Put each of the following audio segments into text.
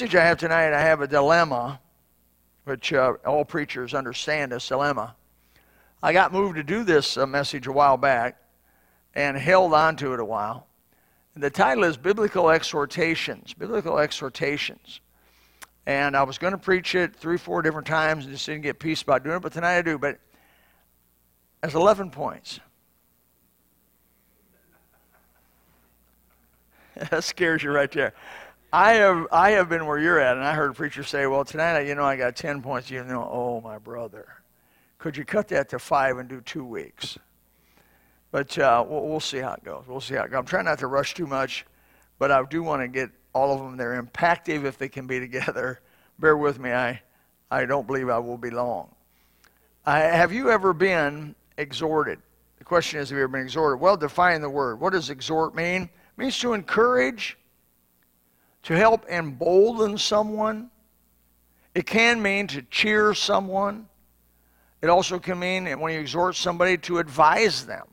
message I have tonight, I have a dilemma, which uh, all preachers understand this dilemma. I got moved to do this uh, message a while back and held on to it a while. The title is Biblical Exhortations. Biblical Exhortations. And I was going to preach it three, four different times and just didn't get peace about doing it, but tonight I do. But there's 11 points. that scares you right there. I have, I have been where you're at, and I heard a preacher say, Well, tonight, you know, I got 10 points. You know, oh, my brother. Could you cut that to five and do two weeks? But uh, we'll, we'll, see how it goes. We'll see how it goes. I'm trying not to rush too much, but I do want to get all of them. They're impactful if they can be together. Bear with me. I, I don't believe I will be long. I, have you ever been exhorted? The question is, have you ever been exhorted? Well, define the word. What does exhort mean? It means to encourage, to help embolden someone. It can mean to cheer someone. It also can mean when you exhort somebody to advise them.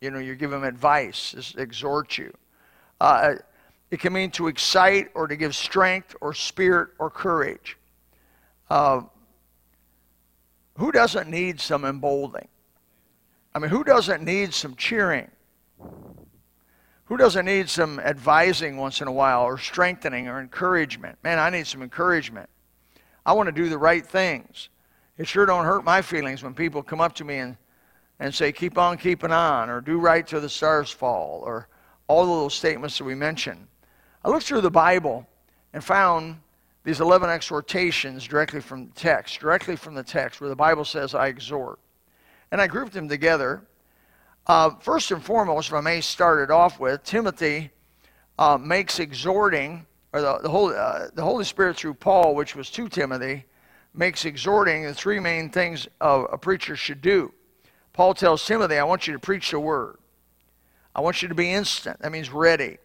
You know, you give them advice, exhort you. Uh, it can mean to excite or to give strength or spirit or courage. Uh, who doesn't need some emboldening? I mean, who doesn't need some cheering? Who doesn't need some advising once in a while or strengthening or encouragement? Man, I need some encouragement. I want to do the right things. It sure don't hurt my feelings when people come up to me and and say, keep on keeping on, or do right till the stars fall, or all of those statements that we mentioned. I looked through the Bible and found these 11 exhortations directly from the text, directly from the text, where the Bible says, I exhort. And I grouped them together. Uh, first and foremost, if I may start it off with, Timothy uh, makes exhorting, or the, the, Holy, uh, the Holy Spirit through Paul, which was to Timothy, makes exhorting the three main things a, a preacher should do. Paul tells Timothy, I want you to preach the word. I want you to be instant. That means ready.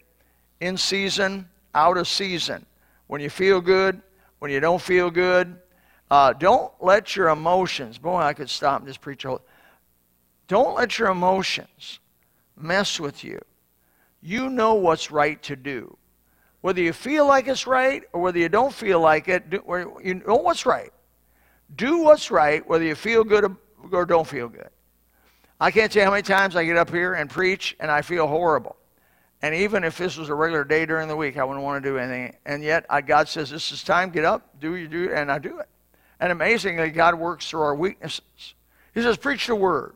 In season, out of season. When you feel good, when you don't feel good. Uh, don't let your emotions, boy, I could stop and just preach a whole. Don't let your emotions mess with you. You know what's right to do. Whether you feel like it's right or whether you don't feel like it, do, you know what's right. Do what's right, whether you feel good or don't feel good. I can't tell you how many times I get up here and preach and I feel horrible. And even if this was a regular day during the week, I wouldn't want to do anything. And yet, I, God says, This is time, get up, do you do, and I do it. And amazingly, God works through our weaknesses. He says, Preach the word.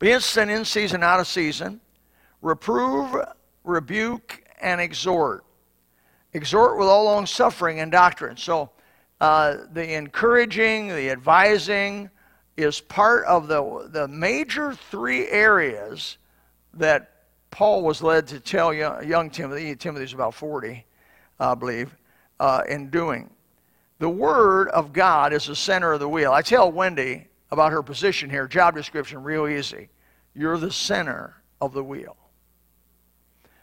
Be instant in season, out of season. Reprove, rebuke, and exhort. Exhort with all long suffering and doctrine. So, uh, the encouraging, the advising, is part of the, the major three areas that Paul was led to tell young, young Timothy, Timothy's about 40, I believe, uh, in doing. The Word of God is the center of the wheel. I tell Wendy about her position here, job description, real easy. You're the center of the wheel.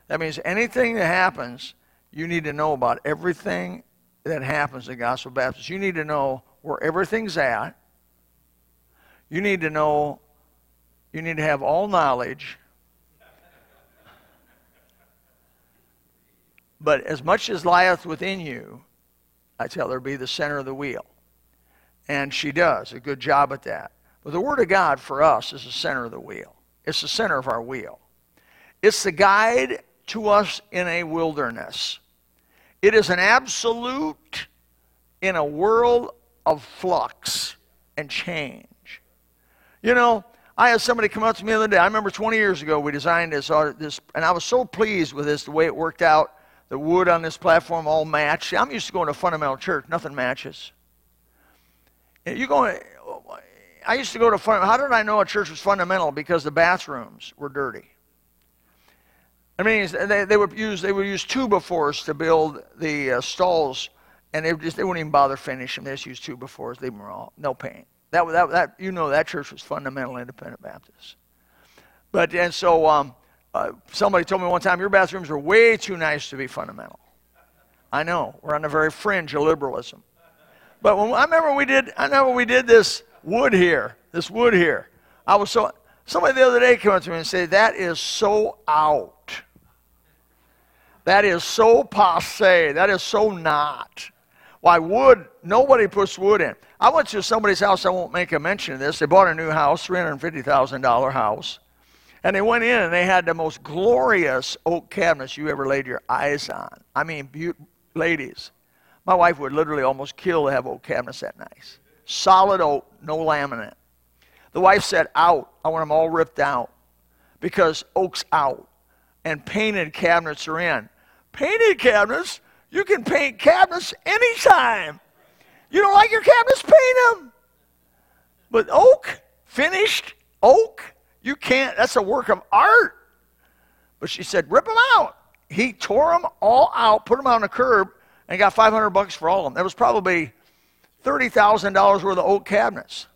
That means anything that happens, you need to know about everything that happens in Gospel Baptist. You need to know where everything's at you need to know, you need to have all knowledge. But as much as lieth within you, I tell her, be the center of the wheel. And she does a good job at that. But the Word of God for us is the center of the wheel, it's the center of our wheel. It's the guide to us in a wilderness. It is an absolute in a world of flux and change. You know, I had somebody come up to me the other day. I remember 20 years ago we designed this, uh, this, and I was so pleased with this, the way it worked out. The wood on this platform all matched. I'm used to going to fundamental church. Nothing matches. You going? I used to go to. How did I know a church was fundamental? Because the bathrooms were dirty. I mean, they, they would use they would use two-by-fours to build the uh, stalls, and they just they wouldn't even bother finishing. They just used two-by-fours. Leave them all, no paint. That, that, that, you know that church was fundamental independent Baptist. But, and so um, uh, somebody told me one time, your bathrooms are way too nice to be fundamental. I know. We're on the very fringe of liberalism. But when I remember we did, I remember we did this wood here, this wood here. I was so. Somebody the other day came up to me and said, "That is so out. That is so passe. That is so not." Why wood? Nobody puts wood in. I went to somebody's house. I won't make a mention of this. They bought a new house, three hundred fifty thousand dollar house, and they went in and they had the most glorious oak cabinets you ever laid your eyes on. I mean, be- ladies, my wife would literally almost kill to have oak cabinets that nice. Solid oak, no laminate. The wife said, out. I want them all ripped out because oak's out and painted cabinets are in. Painted cabinets? You can paint cabinets anytime. You don't like your cabinets? Paint them. But oak, finished oak, you can't. That's a work of art. But she said, rip them out. He tore them all out, put them on the curb, and got 500 bucks for all of them. That was probably $30,000 worth of oak cabinets.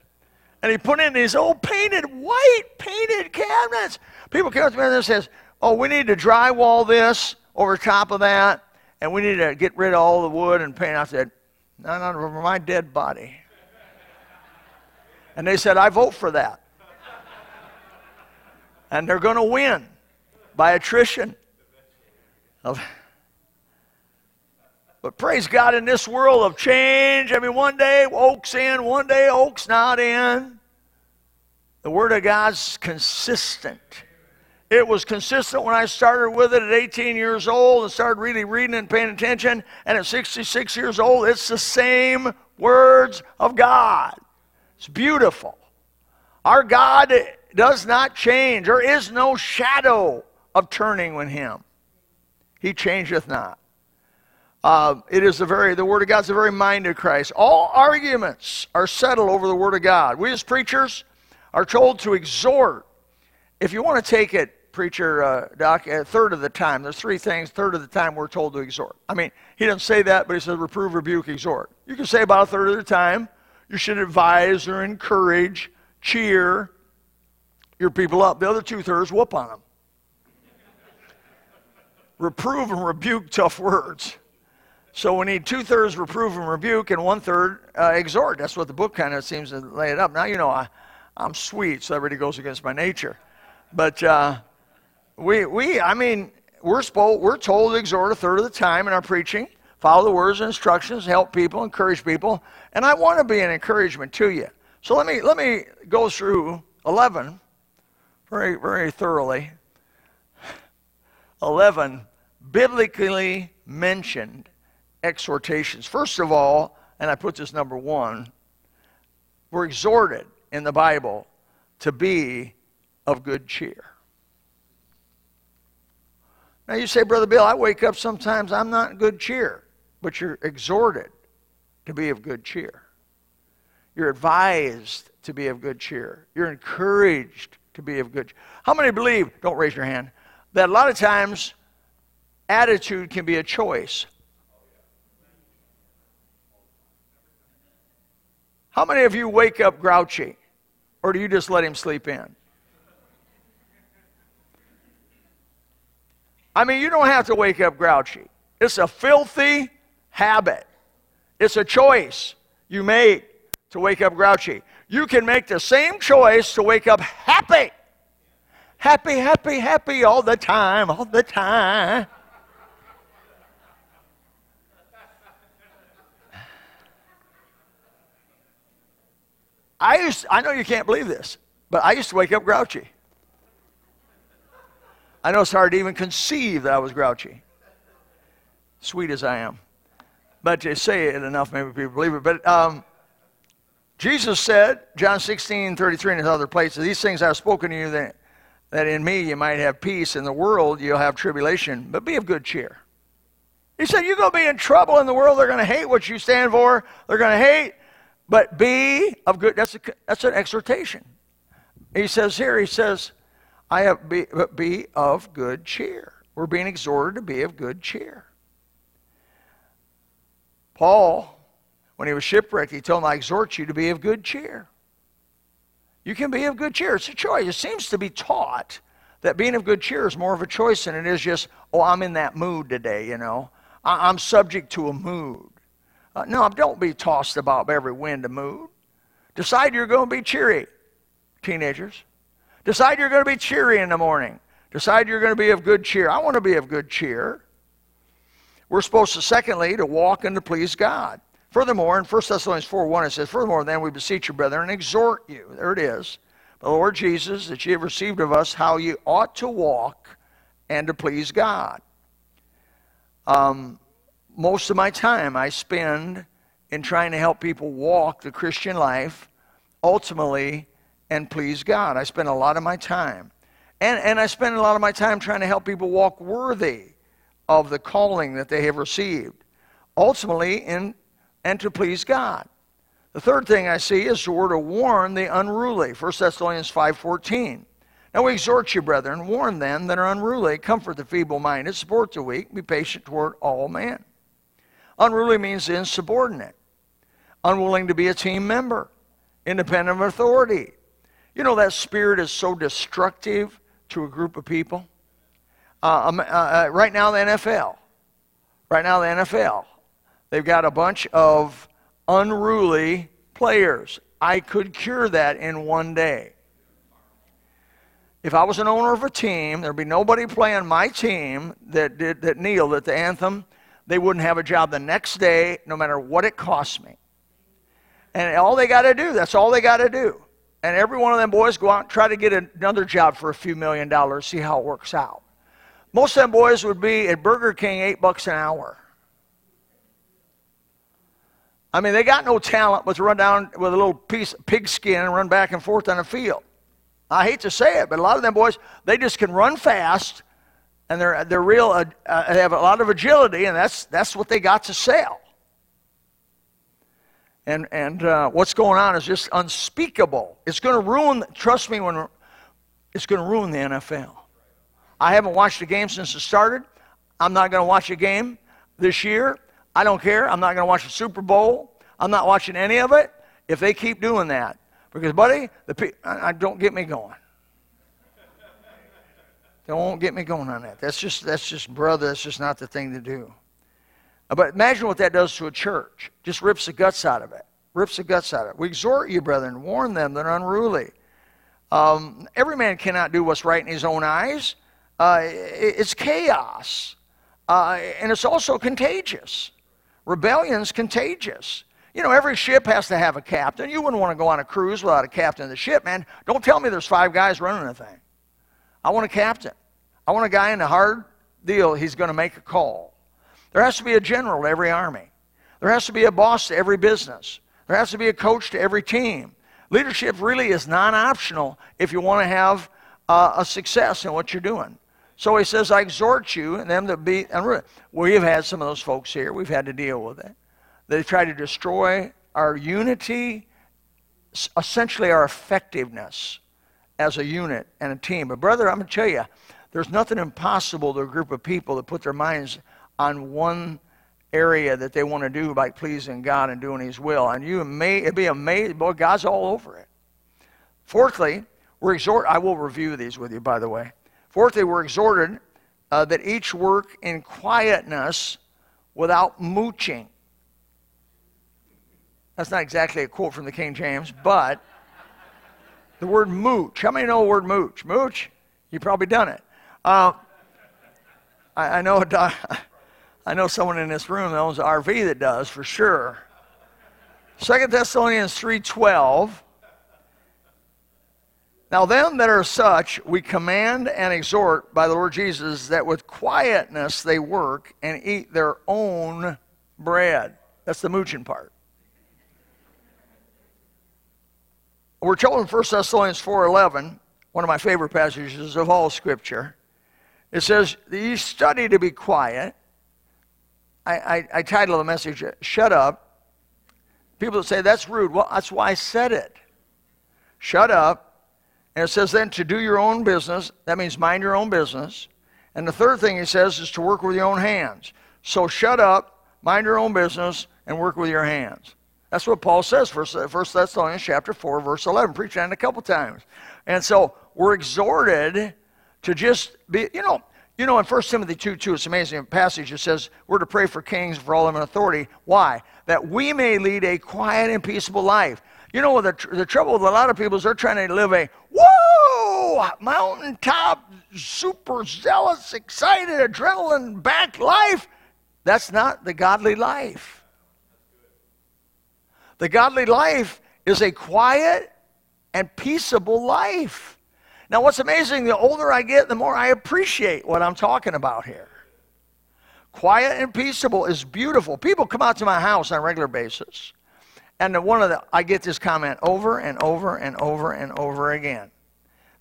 And he put in these old painted, white painted cabinets. People come up to me and says, oh, we need to drywall this over top of that, and we need to get rid of all the wood and paint. I said, no, no, for my dead body. And they said, I vote for that. And they're going to win by attrition. But praise God, in this world of change, I mean, one day Oak's in, one day Oak's not in. The Word of God's consistent. It was consistent when I started with it at 18 years old and started really reading and paying attention. And at 66 years old, it's the same words of God. It's beautiful. Our God does not change. There is no shadow of turning with Him. He changeth not. Uh, it is the very, the Word of God's the very mind of Christ. All arguments are settled over the Word of God. We as preachers are told to exhort. If you want to take it, preacher, uh, Doc, a third of the time, there's three things, third of the time we're told to exhort. I mean, he doesn't say that, but he says reprove, rebuke, exhort. You can say about a third of the time, you should advise or encourage, cheer your people up. The other two thirds, whoop on them. reprove and rebuke tough words. So we need two thirds reprove and rebuke, and one third uh, exhort. That's what the book kind of seems to lay it up. Now you know I, I'm sweet, so everybody goes against my nature, but uh, we we I mean we're supposed we're told to exhort a third of the time in our preaching, follow the words and instructions, help people, encourage people, and I want to be an encouragement to you. So let me let me go through 11 very very thoroughly. 11 biblically mentioned exhortations. First of all, and I put this number one, we're exhorted in the Bible to be of good cheer. Now you say, Brother Bill, I wake up sometimes, I'm not good cheer, but you're exhorted to be of good cheer. You're advised to be of good cheer. You're encouraged to be of good cheer. How many believe, don't raise your hand, that a lot of times attitude can be a choice? How many of you wake up grouchy? Or do you just let him sleep in? I mean, you don't have to wake up grouchy. It's a filthy habit. It's a choice you make to wake up grouchy. You can make the same choice to wake up happy. Happy, happy, happy all the time, all the time. I used I know you can't believe this, but I used to wake up grouchy. I know it's hard to even conceive that I was grouchy. Sweet as I am. But to say it enough, maybe people believe it. But um, Jesus said, John 16, 33 and other places, these things I have spoken to you that, that in me you might have peace. In the world you'll have tribulation, but be of good cheer. He said, You're going to be in trouble in the world. They're going to hate what you stand for. They're going to hate but be of good, that's, a, that's an exhortation. He says here, he says, I have be, but be of good cheer. We're being exhorted to be of good cheer. Paul, when he was shipwrecked, he told him, I exhort you to be of good cheer. You can be of good cheer. It's a choice. It seems to be taught that being of good cheer is more of a choice than it is just, oh, I'm in that mood today, you know. I- I'm subject to a mood. Uh, no, don't be tossed about by every wind and mood. Decide you're going to be cheery, teenagers. Decide you're going to be cheery in the morning. Decide you're going to be of good cheer. I want to be of good cheer. We're supposed to, secondly, to walk and to please God. Furthermore, in 1 Thessalonians 4 1, it says, Furthermore, then we beseech you, brethren, and exhort you. There it is. The Lord Jesus, that ye have received of us how you ought to walk and to please God. Um, most of my time I spend in trying to help people walk the Christian life ultimately and please God. I spend a lot of my time. And, and I spend a lot of my time trying to help people walk worthy of the calling that they have received, ultimately in, and to please God. The third thing I see is the word to warn the unruly, 1 Thessalonians 5.14. Now we exhort you, brethren, warn them that are unruly, comfort the feeble-minded, support the weak, be patient toward all men. Unruly means insubordinate, unwilling to be a team member, independent of authority. You know that spirit is so destructive to a group of people. Uh, um, uh, uh, right now, the NFL. Right now, the NFL. They've got a bunch of unruly players. I could cure that in one day. If I was an owner of a team, there'd be nobody playing my team that did that kneeled at the anthem. They wouldn't have a job the next day, no matter what it cost me. And all they got to do, that's all they got to do. And every one of them boys go out and try to get another job for a few million dollars, see how it works out. Most of them boys would be at Burger King eight bucks an hour. I mean, they got no talent but to run down with a little piece of pigskin and run back and forth on the field. I hate to say it, but a lot of them boys, they just can run fast, and they're they're real. Uh, uh, they have a lot of agility, and that's that's what they got to sell. And and uh, what's going on is just unspeakable. It's going to ruin. Trust me, when it's going to ruin the NFL. I haven't watched a game since it started. I'm not going to watch a game this year. I don't care. I'm not going to watch the Super Bowl. I'm not watching any of it if they keep doing that. Because, buddy, the I, I, don't get me going. Don't get me going on that. That's just that's just brother. That's just not the thing to do. Uh, but imagine what that does to a church. Just rips the guts out of it. Rips the guts out of it. We exhort you, brethren, warn them that are unruly. Um, every man cannot do what's right in his own eyes. Uh, it's chaos. Uh, and it's also contagious. Rebellion's contagious. You know, every ship has to have a captain. You wouldn't want to go on a cruise without a captain of the ship, man. Don't tell me there's five guys running the thing. I want a captain. I want a guy in a hard deal. He's going to make a call. There has to be a general to every army. There has to be a boss to every business. There has to be a coach to every team. Leadership really is non optional if you want to have uh, a success in what you're doing. So he says, I exhort you and them to be. And we've had some of those folks here. We've had to deal with it. They try to destroy our unity, essentially our effectiveness as a unit and a team. But, brother, I'm going to tell you, there's nothing impossible to a group of people that put their minds on one area that they want to do by pleasing God and doing His will. And you may it'd be amazed, Boy, God's all over it. Fourthly, we're exhort. I will review these with you, by the way. Fourthly, we're exhorted uh, that each work in quietness without mooching. That's not exactly a quote from the King James, but the word mooch. How many know the word mooch? Mooch? You've probably done it. Uh, I, I, know. I know someone in this room that owns an RV that does for sure. Second Thessalonians three twelve. Now, them that are such, we command and exhort by the Lord Jesus that with quietness they work and eat their own bread. That's the mooching part. We're told in 1 Thessalonians 4.11, one of my favorite passages of all Scripture, it says, you study to be quiet. I, I, I title the message, Shut Up. People say, that's rude. Well, that's why I said it. Shut up. And it says then to do your own business. That means mind your own business. And the third thing he says is to work with your own hands. So shut up, mind your own business, and work with your hands. That's what Paul says, First, uh, First Thessalonians chapter 4, verse 11. Preached that a couple times. And so we're exhorted to just be, you know, You know, in 1 Timothy 2 2, it's amazing passage. It says, We're to pray for kings, for all of them in authority. Why? That we may lead a quiet and peaceable life. You know, the, the trouble with a lot of people is they're trying to live a whoa, mountaintop, super zealous, excited, adrenaline backed life. That's not the godly life. The godly life is a quiet and peaceable life. Now, what's amazing, the older I get, the more I appreciate what I'm talking about here. Quiet and peaceable is beautiful. People come out to my house on a regular basis, and one of the I get this comment over and over and over and over again.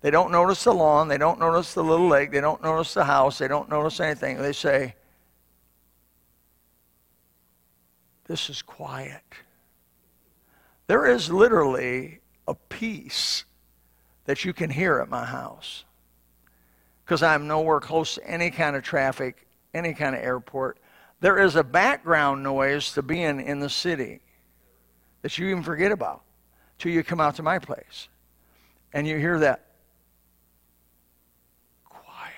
They don't notice the lawn, they don't notice the little lake, they don't notice the house, they don't notice anything. They say, "This is quiet." There is literally a peace that you can hear at my house because I'm nowhere close to any kind of traffic, any kind of airport. There is a background noise to being in the city that you even forget about till you come out to my place and you hear that quiet.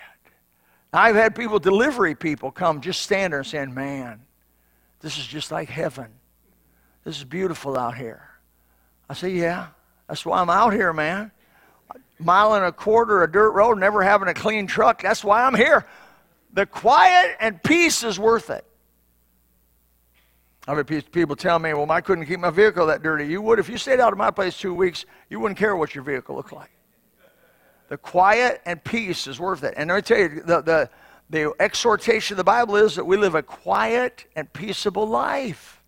I've had people, delivery people, come just stand there and saying, Man, this is just like heaven. This is beautiful out here. I say, Yeah, that's why I'm out here, man. A Mile and a quarter of dirt road, never having a clean truck. That's why I'm here. The quiet and peace is worth it. I've had people tell me, well, I couldn't keep my vehicle that dirty. You would if you stayed out of my place two weeks, you wouldn't care what your vehicle looked like. The quiet and peace is worth it. And let me tell you, the, the, the exhortation of the Bible is that we live a quiet and peaceable life.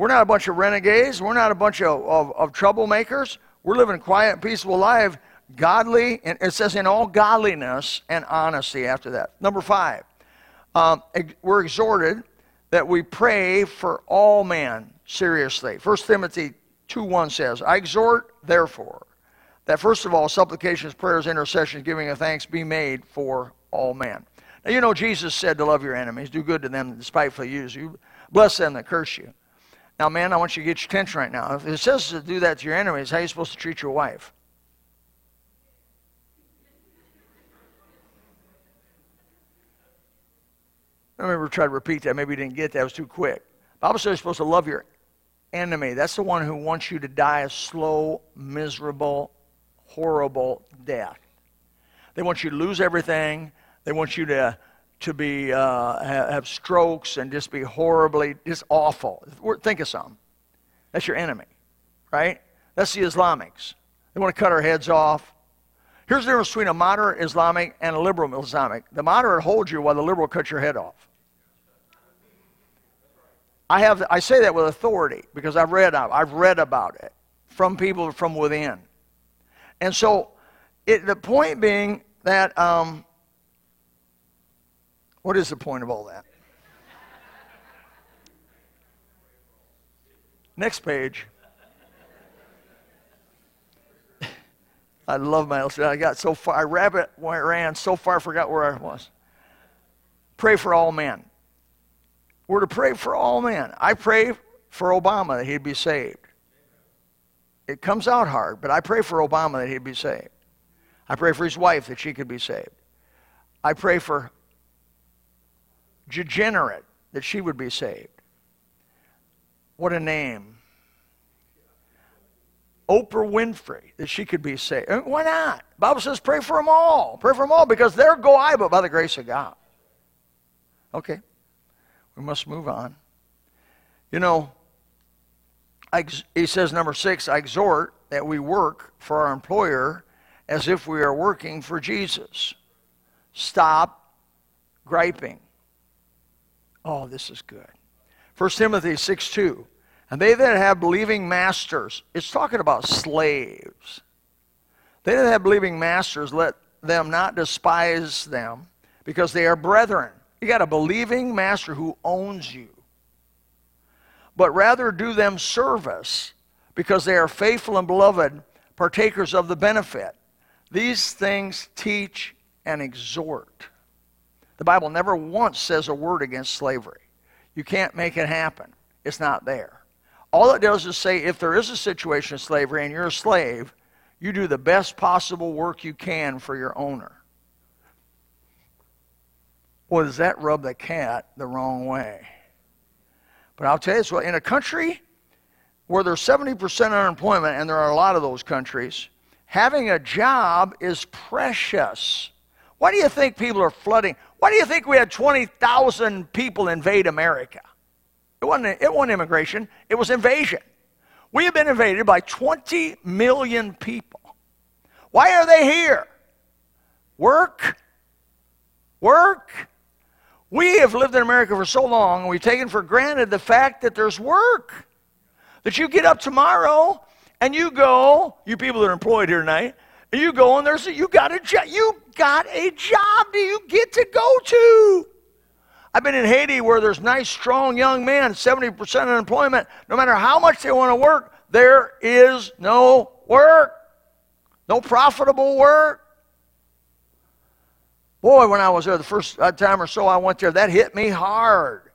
We're not a bunch of renegades. We're not a bunch of, of, of troublemakers. We're living a quiet and peaceable life, godly, and it says in all godliness and honesty after that. Number five, um, we're exhorted that we pray for all men seriously. 1 Timothy 2 1 says, I exhort, therefore, that first of all, supplications, prayers, intercessions, giving of thanks be made for all men. Now, you know, Jesus said to love your enemies, do good to them that despitefully use you, bless them that curse you. Now, man, I want you to get your attention right now. If it says to do that to your enemies, how are you supposed to treat your wife? I remember try to repeat that. Maybe you didn't get that. It was too quick. Bible says you're supposed to love your enemy. That's the one who wants you to die a slow, miserable, horrible death. They want you to lose everything. They want you to to be uh, have strokes and just be horribly just awful. Think of some. That's your enemy, right? That's the Islamics. They want to cut our heads off. Here's the difference between a moderate Islamic and a liberal Islamic. The moderate holds you while the liberal cuts your head off. I have I say that with authority because I've read I've read about it from people from within, and so it, the point being that um, what is the point of all that? Next page. I love my illustration. I got so far, I rabbit ran so far, I forgot where I was. Pray for all men. We're to pray for all men. I pray for Obama that he'd be saved. It comes out hard, but I pray for Obama that he'd be saved. I pray for his wife that she could be saved. I pray for degenerate that she would be saved. What a name. Oprah Winfrey, that she could be saved. Why not? Bible says pray for them all. Pray for them all because they're go I, but by the grace of God. Okay. We must move on. You know, I, he says, number six, I exhort that we work for our employer as if we are working for Jesus. Stop griping. Oh, this is good. 1 Timothy 6 2. And they that have believing masters, it's talking about slaves. They that have believing masters, let them not despise them, because they are brethren. You got a believing master who owns you. But rather do them service, because they are faithful and beloved, partakers of the benefit. These things teach and exhort. The Bible never once says a word against slavery. You can't make it happen, it's not there. All it does is say if there is a situation of slavery and you're a slave, you do the best possible work you can for your owner. Well, does that rub the cat the wrong way. But I'll tell you this, well, in a country where there's 70% unemployment, and there are a lot of those countries, having a job is precious. Why do you think people are flooding? Why do you think we had 20,000 people invade America? It wasn't, it wasn't immigration, it was invasion. We have been invaded by 20 million people. Why are they here? Work. Work. We have lived in America for so long, and we've taken for granted the fact that there's work. That you get up tomorrow and you go, you people that are employed here tonight, and you go and there's a, you got a job. You got a job. Do you get to go to? I've been in Haiti where there's nice, strong young men, 70% unemployment. No matter how much they want to work, there is no work, no profitable work. Boy, when I was there the first uh, time or so I went there, that hit me hard.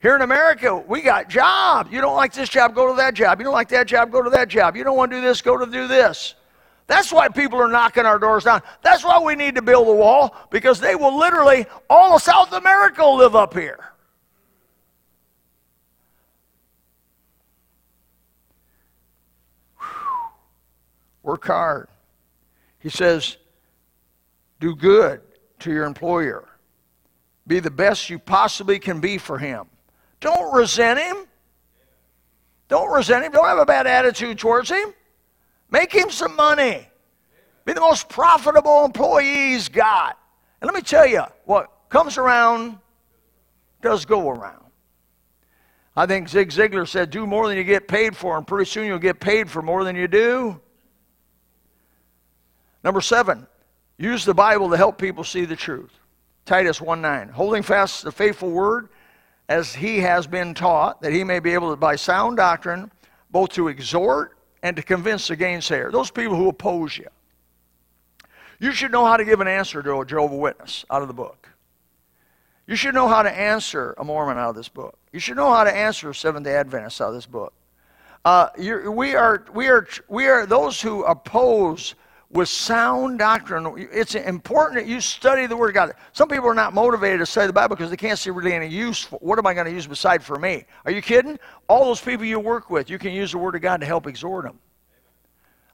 Here in America, we got jobs. You don't like this job, go to that job. You don't like that job, go to that job. You don't want to do this, go to do this. That's why people are knocking our doors down. That's why we need to build a wall because they will literally, all of South America will live up here. Work hard. He says, do good to your employer. Be the best you possibly can be for him. Don't resent him. Don't resent him. Don't have a bad attitude towards him. Make him some money. Be the most profitable employee he's got. And let me tell you, what comes around does go around. I think Zig Ziglar said, do more than you get paid for, and pretty soon you'll get paid for more than you do. Number seven, use the Bible to help people see the truth. Titus 1 9. Holding fast the faithful word as he has been taught, that he may be able to, by sound doctrine, both to exhort and to convince the gainsayer, those people who oppose you. You should know how to give an answer to a Jehovah Witness out of the book. You should know how to answer a Mormon out of this book. You should know how to answer a Seventh day Adventist out of this book. Uh, we, are, we, are, we are those who oppose with sound doctrine. It's important that you study the Word of God. Some people are not motivated to study the Bible because they can't see really any use. For, what am I going to use beside for me? Are you kidding? All those people you work with, you can use the Word of God to help exhort them.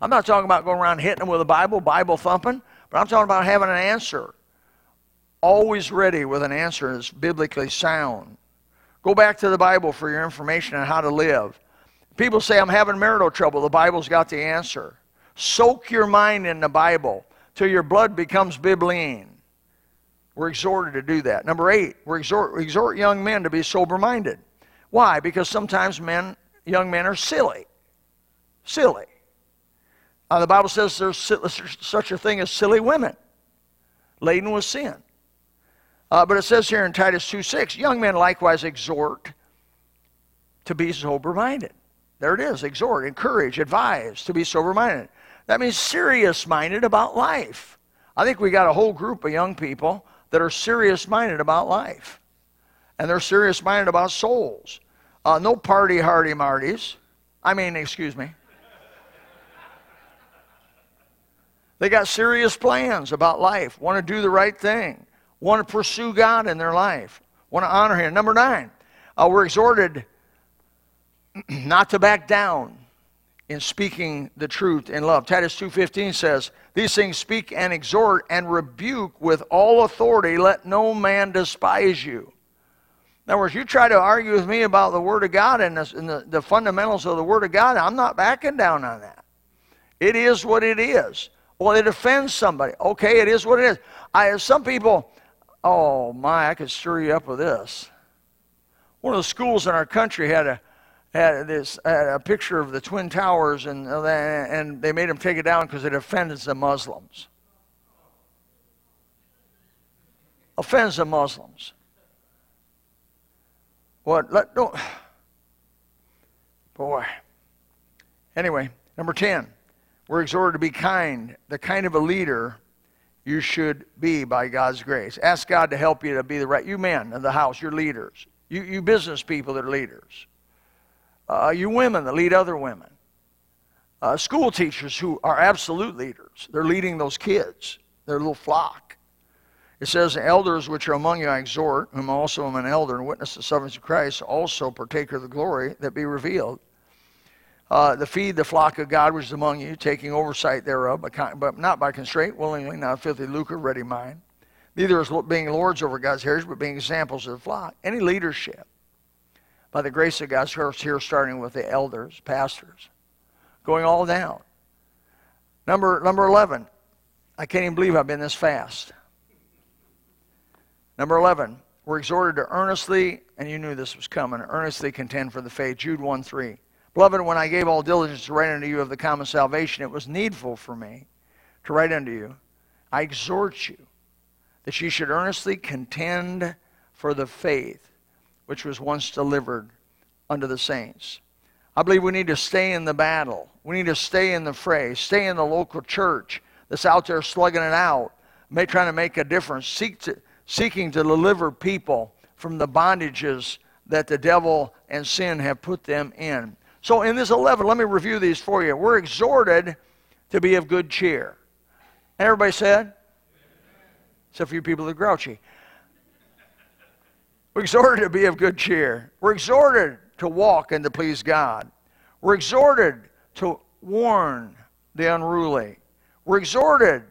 I'm not talking about going around hitting them with a Bible, Bible thumping, but I'm talking about having an answer. Always ready with an answer that's biblically sound. Go back to the Bible for your information on how to live. People say, I'm having marital trouble. The Bible's got the answer. Soak your mind in the Bible till your blood becomes bibline. We're exhorted to do that. Number eight, we're exhort, exhort young men to be sober minded. Why? Because sometimes men, young men are silly. Silly. Uh, the Bible says there's such a thing as silly women, laden with sin. Uh, but it says here in Titus 2 6, young men likewise exhort to be sober minded. There it is exhort, encourage, advise to be sober minded. That means serious minded about life. I think we got a whole group of young people that are serious minded about life. And they're serious minded about souls. Uh, no party hardy marties. I mean, excuse me. They got serious plans about life, want to do the right thing, want to pursue God in their life, want to honor Him. Number nine, uh, we're exhorted not to back down in speaking the truth in love. Titus 2:15 says, "These things speak and exhort and rebuke with all authority, let no man despise you." In other words, you try to argue with me about the Word of God and, the, and the, the fundamentals of the Word of God, I'm not backing down on that. It is what it is. Well, it offends somebody. Okay, it is what it is. I have some people, oh my, I could stir you up with this. One of the schools in our country had a had this had a picture of the twin towers and uh, and they made them take it down because it offends the Muslims. Offends the Muslims. What? Let don't. Boy. Anyway, number ten, we're exhorted to be kind, the kind of a leader you should be by God's grace. Ask God to help you to be the right. You men in the house, you're leaders. You, you business people that are leaders uh, you women that lead other women, uh, school teachers who are absolute leaders. They're leading those kids, their little flock. It says, Elders which are among you I exhort, whom also am an elder and witness the sufferings of Christ, also partaker of the glory that be revealed. Uh, the feed the flock of God which is among you, taking oversight thereof, but, not by constraint, willingly, not filthy lucre, ready mind. Neither as being lords over God's heritage, but being examples of the flock. Any leadership, by the grace of God's church here, starting with the elders, pastors, going all down. Number, number 11, I can't even believe I've been this fast. Number 11, we're exhorted to earnestly, and you knew this was coming, earnestly contend for the faith. Jude 1 3. Beloved, when I gave all diligence to write unto you of the common salvation, it was needful for me to write unto you. I exhort you that ye should earnestly contend for the faith which was once delivered unto the saints. I believe we need to stay in the battle. We need to stay in the fray, stay in the local church that's out there slugging it out, trying to make a difference, seek to, seeking to deliver people from the bondages that the devil and sin have put them in. So, in this 11, let me review these for you. We're exhorted to be of good cheer. Everybody said? Except for you people that are grouchy. We're exhorted to be of good cheer. We're exhorted to walk and to please God. We're exhorted to warn the unruly. We're exhorted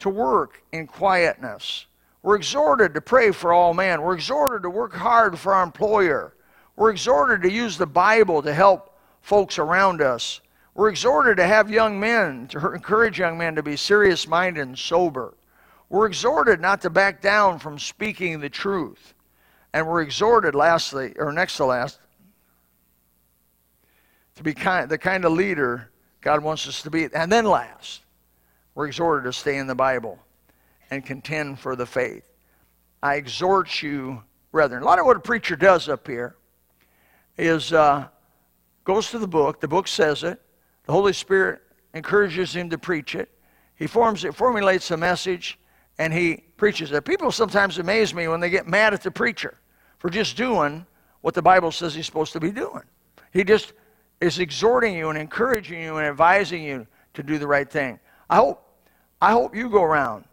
to work in quietness. We're exhorted to pray for all men. We're exhorted to work hard for our employer. We're exhorted to use the Bible to help folks around us. We're exhorted to have young men, to encourage young men to be serious minded and sober. We're exhorted not to back down from speaking the truth. And we're exhorted, lastly, or next to last, to be kind, the kind of leader God wants us to be. And then last, we're exhorted to stay in the Bible and contend for the faith. I exhort you, brethren. A lot of what a preacher does up here is uh, goes to the book. The book says it. The Holy Spirit encourages him to preach it. He forms it, formulates a message, and he preaches it. People sometimes amaze me when they get mad at the preacher for just doing what the Bible says he's supposed to be doing. He just is exhorting you and encouraging you and advising you to do the right thing. I hope, I hope you go around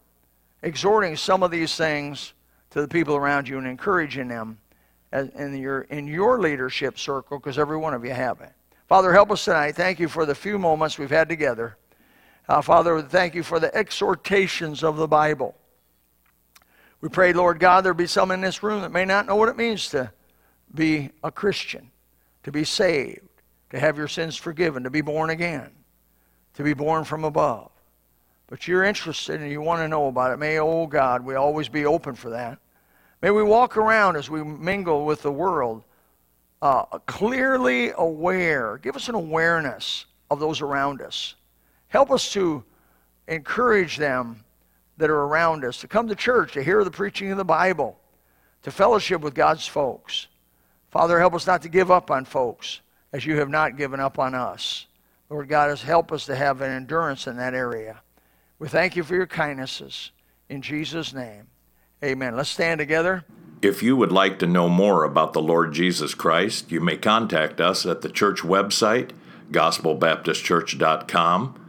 exhorting some of these things to the people around you and encouraging them in your, in your leadership circle because every one of you have it. Father, help us tonight. Thank you for the few moments we've had together. Uh, Father, thank you for the exhortations of the Bible. We pray, Lord God, there be some in this room that may not know what it means to be a Christian, to be saved, to have your sins forgiven, to be born again, to be born from above. But you're interested and you want to know about it. May, oh God, we always be open for that. May we walk around as we mingle with the world uh, clearly aware. Give us an awareness of those around us. Help us to encourage them that are around us to come to church, to hear the preaching of the Bible, to fellowship with God's folks. Father, help us not to give up on folks as you have not given up on us. Lord God, help us to have an endurance in that area. We thank you for your kindnesses. In Jesus' name, amen. Let's stand together. If you would like to know more about the Lord Jesus Christ, you may contact us at the church website, gospelbaptistchurch.com,